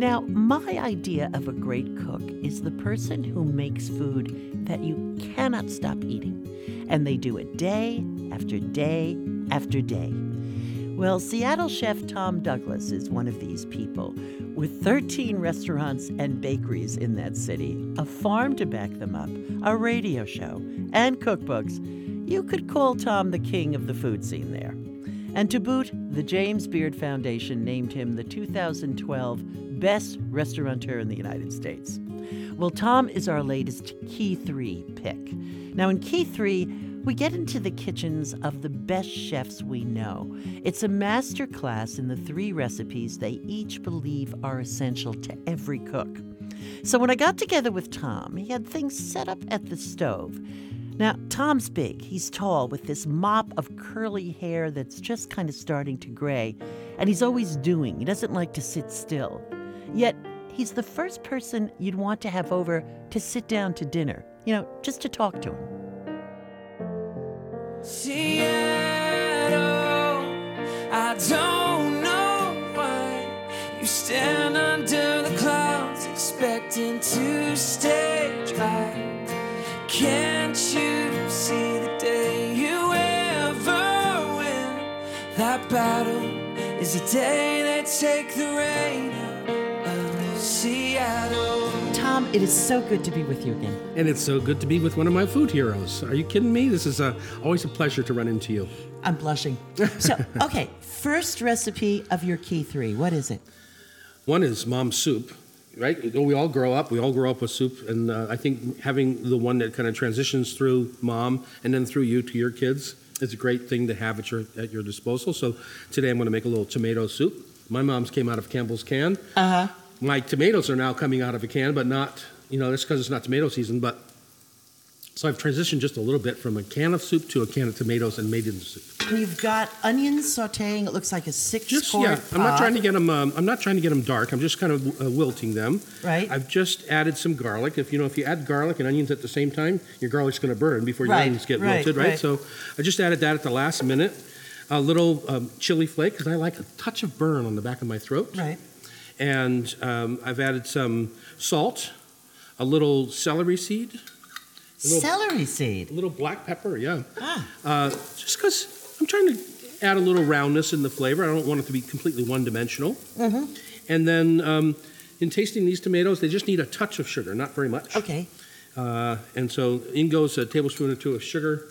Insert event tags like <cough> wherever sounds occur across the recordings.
Now, my idea of a great cook is the person who makes food that you cannot stop eating, and they do it day after day after day. Well, Seattle chef Tom Douglas is one of these people. With 13 restaurants and bakeries in that city, a farm to back them up, a radio show, and cookbooks, you could call Tom the king of the food scene there. And to boot, the James Beard Foundation named him the 2012 Best Restaurateur in the United States. Well, Tom is our latest Key 3 pick. Now, in Key 3, we get into the kitchens of the best chefs we know. It's a master class in the three recipes they each believe are essential to every cook. So when I got together with Tom, he had things set up at the stove. Now, Tom's big. He's tall with this mop of curly hair that's just kind of starting to gray. And he's always doing. He doesn't like to sit still. Yet, he's the first person you'd want to have over to sit down to dinner, you know, just to talk to him. Seattle, I don't know why you stand under the clouds expecting to stay dry. Can't you see the day you ever win that battle is the day they take the rain out of Seattle. Tom, it is so good to be with you again. And it's so good to be with one of my food heroes. Are you kidding me? This is uh always a pleasure to run into you. I'm blushing. So, <laughs> okay, first recipe of your key three. What is it? One is mom's soup, right? We all grow up. We all grow up with soup, and uh, I think having the one that kind of transitions through mom and then through you to your kids is a great thing to have at your at your disposal. So today I'm going to make a little tomato soup. My mom's came out of Campbell's can. Uh huh. My tomatoes are now coming out of a can, but not you know that's because it's not tomato season. But so I've transitioned just a little bit from a can of soup to a can of tomatoes and made it into soup. And you've got onions sauteing. It looks like a six Just yeah, I'm not trying to get them. Um, I'm not trying to get them dark. I'm just kind of uh, wilting them. Right. I've just added some garlic. If you know, if you add garlic and onions at the same time, your garlic's going to burn before your Right, onions get right, wilted, right? right. So I just added that at the last minute. A little um, chili flake because I like a touch of burn on the back of my throat. Right. And um, I've added some salt, a little celery seed, little, Celery seed. a little black pepper. Yeah. Ah. Uh, just because I'm trying to add a little roundness in the flavor. I don't want it to be completely one dimensional. Mm-hmm. And then um, in tasting these tomatoes, they just need a touch of sugar, not very much. Okay. Uh, and so in goes a tablespoon or two of sugar.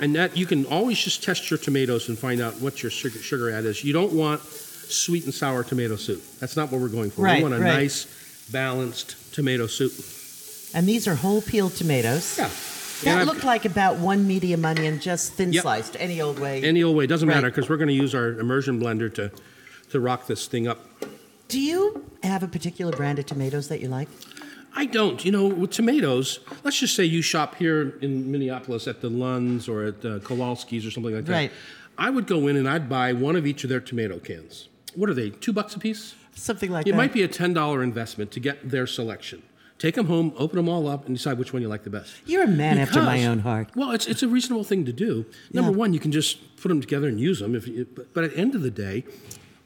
And that you can always just test your tomatoes and find out what your sugar, sugar add is. You don't want sweet and sour tomato soup. That's not what we're going for. Right, we want a right. nice, balanced tomato soup. And these are whole peeled tomatoes. Yeah. That And I've- looked like about one medium onion, just thin Yep. sliced, any old way. any old way, doesn't Right. matter because we're going to use our immersion blender to, to rock this thing up. Do you have a particular brand of tomatoes that you like? I don't. You know, with tomatoes, let's just say you shop here in Minneapolis at the Lunds or at uh, Kowalski's or something like that. Right. I would go in and I'd buy one of each of their tomato cans. What are they? Two bucks a piece? Something like It that. It might be a ten dollar investment to get their selection. Take them home, open them all up, and decide which one you like the best. You're a man after my own heart. Well, it's it's a reasonable thing to do. Number Yeah. one, you can just put them together and use them. If you, but, but at the end of the day,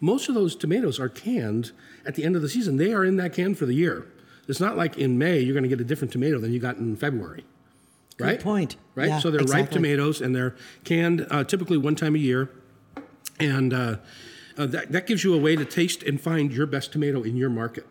most of those tomatoes are canned at the end of the season. They are in that can for the year. It's not like in May you're going to get a different tomato than you got in February. Right. point. Right. Yeah, so they're ripe tomatoes and they're canned uh, typically one time a year, and uh, uh, that that gives you a way to taste and find your best tomato in your market.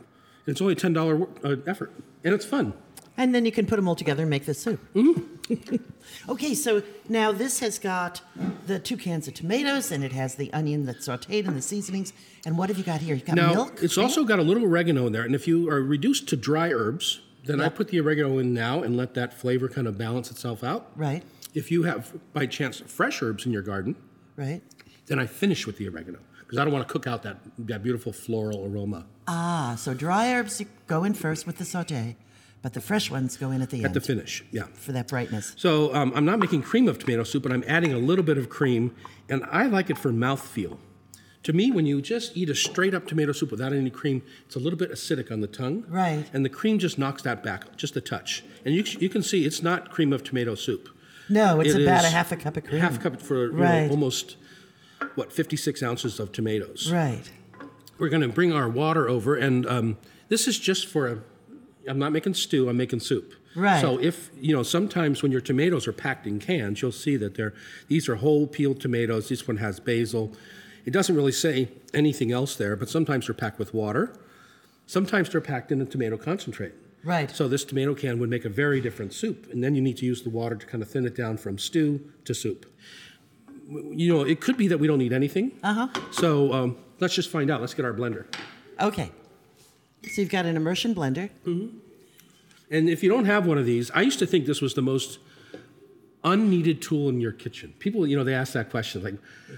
It's only a ten dollar uh, effort, and it's fun. And then you can put them all together and make the soup. Mm-hmm. <laughs> okay, so now this has got the two cans of tomatoes and it has the onion that's sauteed and the seasonings. And what have you got here? You've got Now, milk? it's also got a little oregano in there, and if you are reduced to dry herbs, then I Yep. put the oregano in now and let that flavor kind of balance itself out. Right, If you have, by chance, fresh herbs in your garden, right. then I finish with the oregano because I don't want to cook out that, that beautiful floral aroma Ah, so dry herbs go in first with the saute, but the fresh ones go in at the at end At the finish. Yeah. for that brightness. So um, I'm not making cream of tomato soup, but I'm adding a little bit of cream, and I like it for mouthfeel. To me, when you just eat a straight up tomato soup without any cream, it's a little bit acidic on the tongue. Right. And the cream just knocks that back just a touch. And you, you can see it's not cream of tomato soup. No, it's It about a half a cup of cream. Half a cup for you know, almost, what, 56 ounces of tomatoes. Right. we're going to bring our water over, and um, this is just for a. I'm not making stew. I'm making soup. Right. So if you know, sometimes when your tomatoes are packed in cans, you'll see that they're these are whole peeled tomatoes. This one has basil. It doesn't really say anything else there, but sometimes they're packed with water. Sometimes they're packed in a tomato concentrate. Right. So this tomato can would make a very different soup, and then you need to use the water to kind of thin it down from stew to soup. You know, it could be that we don't need anything. Uh huh. So um, let's just find out. Let's get our blender. Okay. So you've got an immersion blender. Mm-hmm. And if you don't have one of these, I used to think this was the most unneeded tool in your kitchen. People, you know, they ask that question like,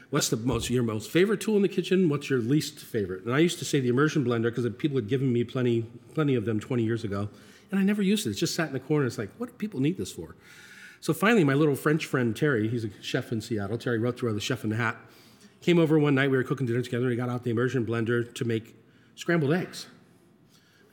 "What's the most your most favorite tool in the kitchen? What's your least favorite?" And I used to say the immersion blender because people had given me plenty, plenty of them 20 years ago, and I never used it. It just sat in the corner. It's like, what do people need this for? So finally, my little French friend Thierry, he's a chef in Seattle. Thierry Rautureau the Chef in the Hat. Came over one night. We were cooking dinner together. and He got out the immersion blender to make scrambled eggs.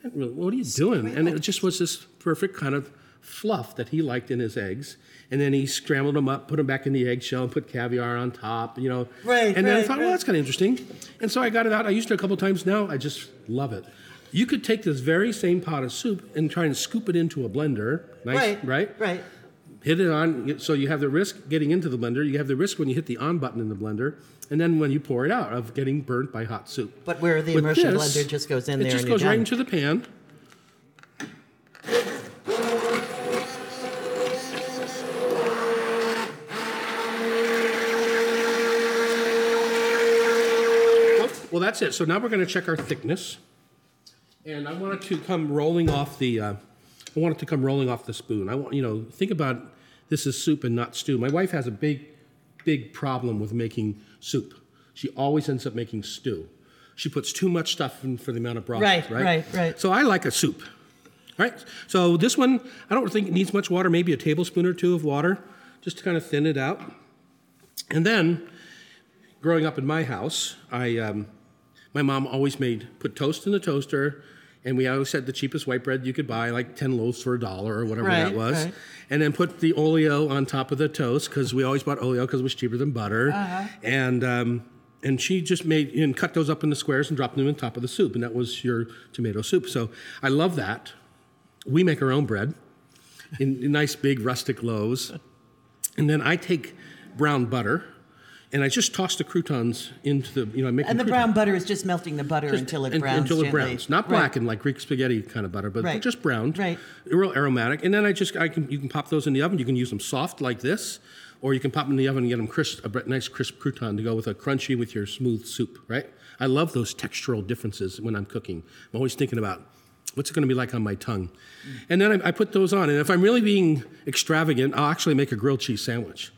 I really, what are you doing? And it just was this perfect kind of fluff that he liked in his eggs. And then he scrambled them up, put them back in the eggshell, and put caviar on top, you know. Right, And then I right, thought, well, that's kind of interesting. And so I got it out. I used it a couple times now. I just love it. You could take this very same pot of soup and try and scoop it into a blender. Nice, Right. right? Right. Hit it on so you have the risk getting into the blender. You have the risk when you hit the on button in the blender and then when you pour it out of getting burnt by hot soup. But where the With immersion this, blender just goes in it there just and goes right into the pan. Well, well that's it. So now we're going to check our thickness. And i want it to come rolling off the uh, i want it to come rolling off the spoon. I want you know think about this is soup and not stew. My wife has a big big problem with making soup. She always ends up making stew. She puts too much stuff in for the amount of broth Right, right, right. so i like a soup right? So this one i don't think it needs much water maybe a tablespoon or two of water just to kind of thin it out. And then growing up in my house, I um, my mom always made put toast in the toaster, and we always had the cheapest white bread you could buy, like ten loaves for a dollar or whatever that was, right. and then put the oleo on top of the toast because we always bought oleo because it was cheaper than butter, Uh-huh. and. Um, and she just made and cut those up into squares and dropped them on top of the soup, and that was your tomato soup. So I love that. We make our own bread in, in nice big rustic loaves. And then I take brown butter and I just toss the croutons into the, you know, I make And the crouton- brown butter is just melting the butter just until it browns. Until it browns. Not Right. blackened like Greek spaghetti kind of butter, but Right. just browned. Right. Real aromatic. And then I just, I can, you can pop those in the oven. You can use them soft like this, or you can pop them in the oven and get them crisp, a nice crisp crouton to go with a crunchy with your smooth soup, right? I love those textural differences when I'm cooking. I'm always thinking about what's it going to be like on my tongue. And then I, I put those on. And if I'm really being extravagant, I'll actually make a grilled cheese sandwich.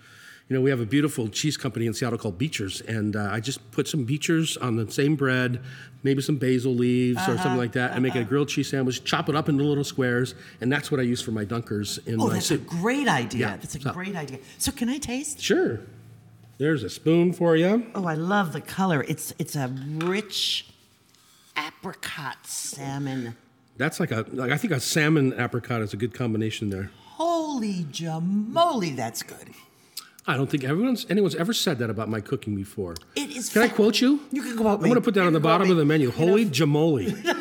You know, we have a beautiful cheese company in Seattle called Beecher's, and uh, I just put some Beecher's on the same bread, maybe some basil leaves or something like that, and make a grilled cheese sandwich, chop it up into little squares, and that's what I use for my dunkers in Oh, my that's a great idea. Yeah, That's a so- great idea. So can I taste? Sure. There's a spoon for you. Oh, I love the color. It's it's a rich apricot salmon. That's like a, like I think a salmon apricot is a good combination there. Holy jamoly, that's good. I don't think everyone's anyone's ever said that about my cooking before. It is. Can I quote you? You can quote I'm me. going to put that You on the bottom me. of the menu. You Holy know, <laughs> jamoli.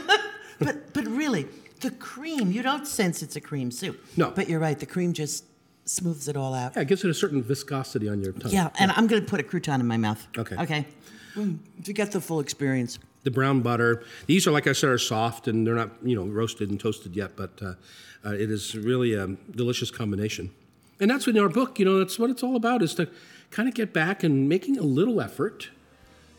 but but really, the cream. You don't sense it's a cream soup. No. But you're right. The cream just smooths it all out. yeah, it gives it a certain viscosity on your tongue. Yeah, and I'm going to put a crouton in my mouth. Okay. Okay. Mm, to get the full experience. the brown butter. These are, like I said, are soft and they're not, you know, roasted and toasted yet, but uh, uh, it is really a delicious combination. And that's what in our book, you know, that's what it's all about is to kind of get back and making a little effort.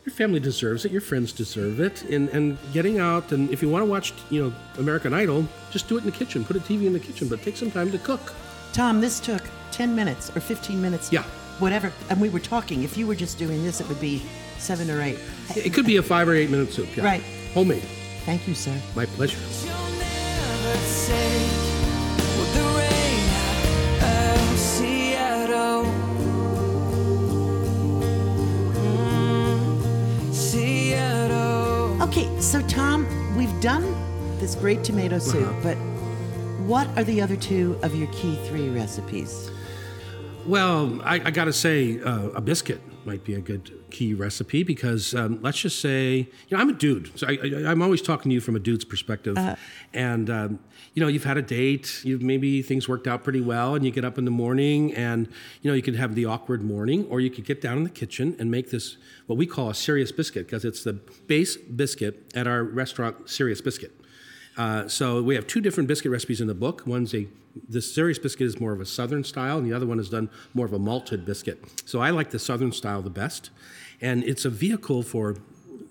Your family deserves it. Your friends deserve it. And, and getting out, and if you want to watch, you know, American Idol, just do it in the kitchen. Put a TV in the kitchen, but take some time to cook. Tom, this took 10 minutes or 15 minutes. Yeah. Whatever. And we were talking. If you were just doing this, it would be seven or eight. It could be a five or eight minute soup. Yeah. Right. Homemade. Thank you, sir. My pleasure. Okay, so Tom, we've done this great tomato soup, Uh-huh. but what are the other two of your key three recipes? Well, I, I got to say, uh, a biscuit. Might be a good key recipe because um, let's just say, you know, I'm a dude, so I, I, I'm always talking to you from a dude's perspective, and um, you know, you've had a date, you've maybe things worked out pretty well, and you get up in the morning, and you know, you could have the awkward morning, or you could get down in the kitchen and make this what we call a serious biscuit because it's the base biscuit at our restaurant, Serious Biscuit. Uh, so we have two different biscuit recipes in the book. One's a the serious biscuit is more of a southern style, and the other one is done more of a malted biscuit. So I like the southern style the best, and it's a vehicle for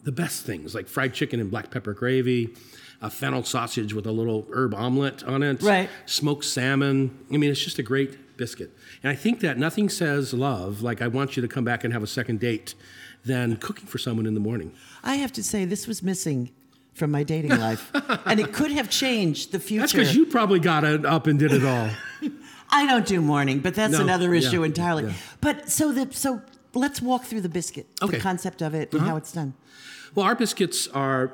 the best things like fried chicken and black pepper gravy, a fennel sausage with a little herb omelet on it, Right. Smoked salmon. I mean, it's just a great biscuit, and I think that nothing says love like I want you to come back and have a second date than cooking for someone in the morning. I have to say, this was missing from my dating <laughs> life, and it could have changed the future. That's because you probably got it up and did it all. <laughs> I don't do morning, but that's No, another yeah, issue entirely. yeah. But so the so let's walk through the biscuit, Okay. Uh-huh. the concept of it, and how it's done. Well, our biscuits are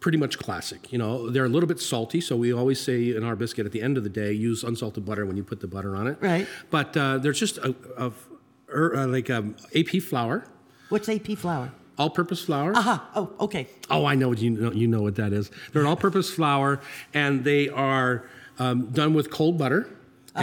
pretty much classic. You know, they're a little bit salty, so we always say in our biscuit at the end of the day, use unsalted butter when you put the butter on it. Right. But uh, there's just a, a, er, uh, like a AP flour, What's AP flour? All-purpose flour. Aha. Oh, okay. Oh, I know what you know. You know what that is. They're an all-purpose flour, and they are um, done with cold butter.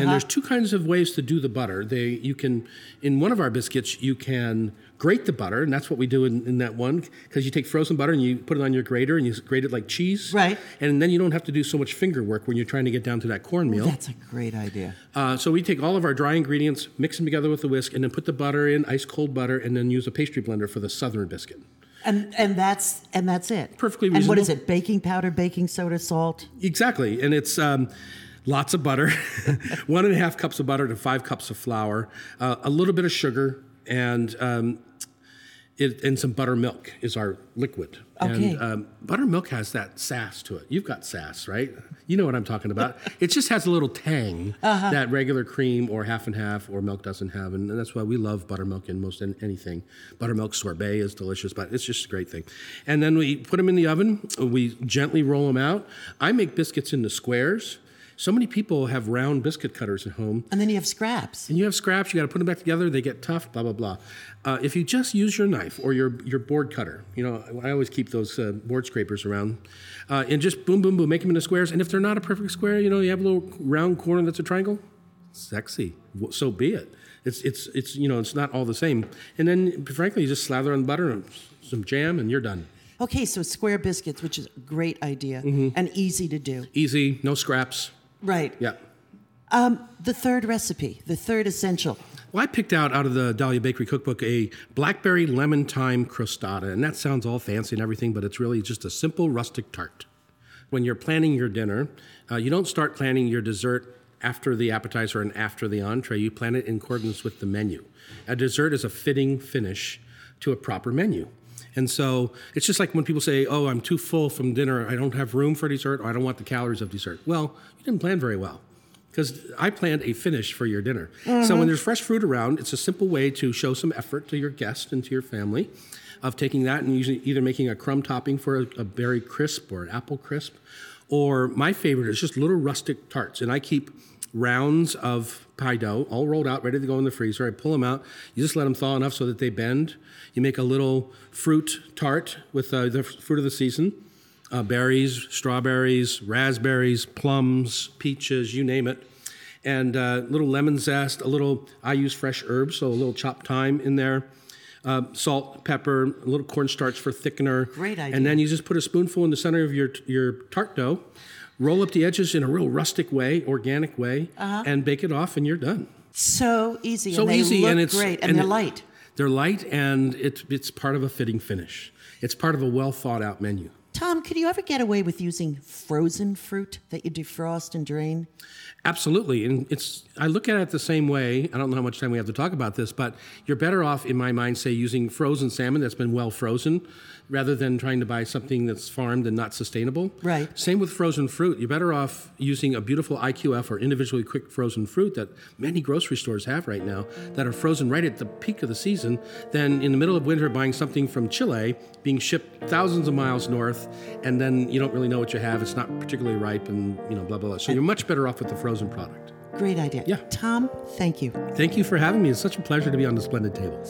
And there's two kinds of ways to do the butter. They you can in one of our biscuits you can grate the butter, and that's what we do in, in that one because you take frozen butter and you put it on your grater and you grate it like cheese. Right. And then you don't have to do so much finger work when you're trying to get down to that cornmeal. That's a great idea. Uh, so we take all of our dry ingredients, mix them together with the whisk, and then put the butter in, ice cold butter, and then use a pastry blender for the southern biscuit. And and that's and that's it. Perfectly And what is it? Baking powder, baking soda, salt. Exactly, and it's um, lots of butter, <laughs> one and a half cups of butter to five cups of flour, uh, a little bit of sugar, and um, it, and some buttermilk is our liquid. Okay. And um, buttermilk has that sass to it. You've got sass, right? You know what I'm talking about. <laughs> it just has a little tang Uh-huh. that regular cream or half and half or milk doesn't have, and that's why we love buttermilk in most an- anything. Buttermilk sorbet is delicious, but it's just a great thing. And then we put them in the oven. We gently roll them out. I make biscuits into squares. So many people have round biscuit cutters at home, And then you have scraps. and you have scraps. You got to put them back together. They get tough. Blah blah blah. Uh, if you just use your knife or your your board cutter, you know I always keep those uh, board scrapers around, uh, and just boom boom boom, make them into squares. And if they're not a perfect square, you know you have a little round corner that's a triangle. Sexy. So be it. It's it's it's you know it's not all the same. And then frankly, you just slather on butter and some jam, and you're done. Okay, so square biscuits, which is a great idea Mm-hmm. and easy to do. Easy, no scraps. Right. Yeah. Um, the third recipe, the third essential. Well, I picked out out of the Dahlia Bakery cookbook a blackberry lemon thyme crostata, and that sounds all fancy and everything, but it's really just a simple rustic tart. When you're planning your dinner, uh, you don't start planning your dessert after the appetizer and after the entree. You plan it in accordance with the menu. A dessert is a fitting finish to a proper menu. And so it's just like when people say, Oh, I'm too full from dinner, I don't have room for dessert, or I don't want the calories of dessert. Well, you didn't plan very well because I planned a finish for your dinner. So when mm-hmm. there's fresh fruit around, it's a simple way to show some effort to your guest and to your family of taking that and usually either making a crumb topping for a, a berry crisp or an apple crisp, or my favorite is just little rustic tarts. And I keep rounds of pie dough all rolled out, ready to go in the freezer. I pull them out. You just let them thaw enough so that they bend. You make a little fruit tart with uh, the fruit of the season uh, berries, strawberries, raspberries, plums, peaches, you name it. And uh, little lemon zest, a little, I use fresh herbs, so a little chopped thyme in there, uh, salt, pepper, a little cornstarch for thickener. Great idea. And then you just put a spoonful in the center of your, your tart dough, roll up the edges in a real rustic way, organic way, uh-huh. and bake it off, and you're done. So easy. So and they easy, look and it's great, and, they're light. They're light, and it's it's part of a fitting finish. It's part of a well thought out menu. Tom, could you ever get away with using frozen fruit that you defrost and drain? Absolutely, and it's. I look at it the same way. I don't know how much time we have to talk about this, but you're better off, in my mind, say using frozen salmon that's been well frozen, rather than trying to buy something that's farmed and not sustainable. Right. Same with frozen fruit. You're better off using a beautiful IQF or individually quick frozen fruit that many grocery stores have right now that are frozen right at the peak of the season than in the middle of winter buying something from Chile being shipped thousands of miles north and then you don't really know what you have. It's not particularly ripe and you know blah blah blah. So you're much better off with the frozen product. Great idea. Yeah. Tom, thank you. Thank you for having me. It's such a pleasure to be on the splendid table.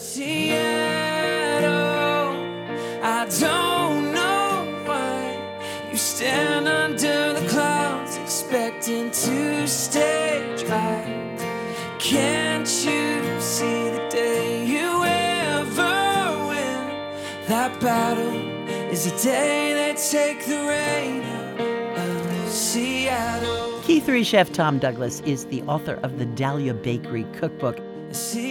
You stand under the clouds, expecting to stay dry. Can't you see the day you ever win that battle? Is the day they take the rain of Seattle. Key 3 chef Tom Douglas is the author of the Dahlia Bakery Cookbook. See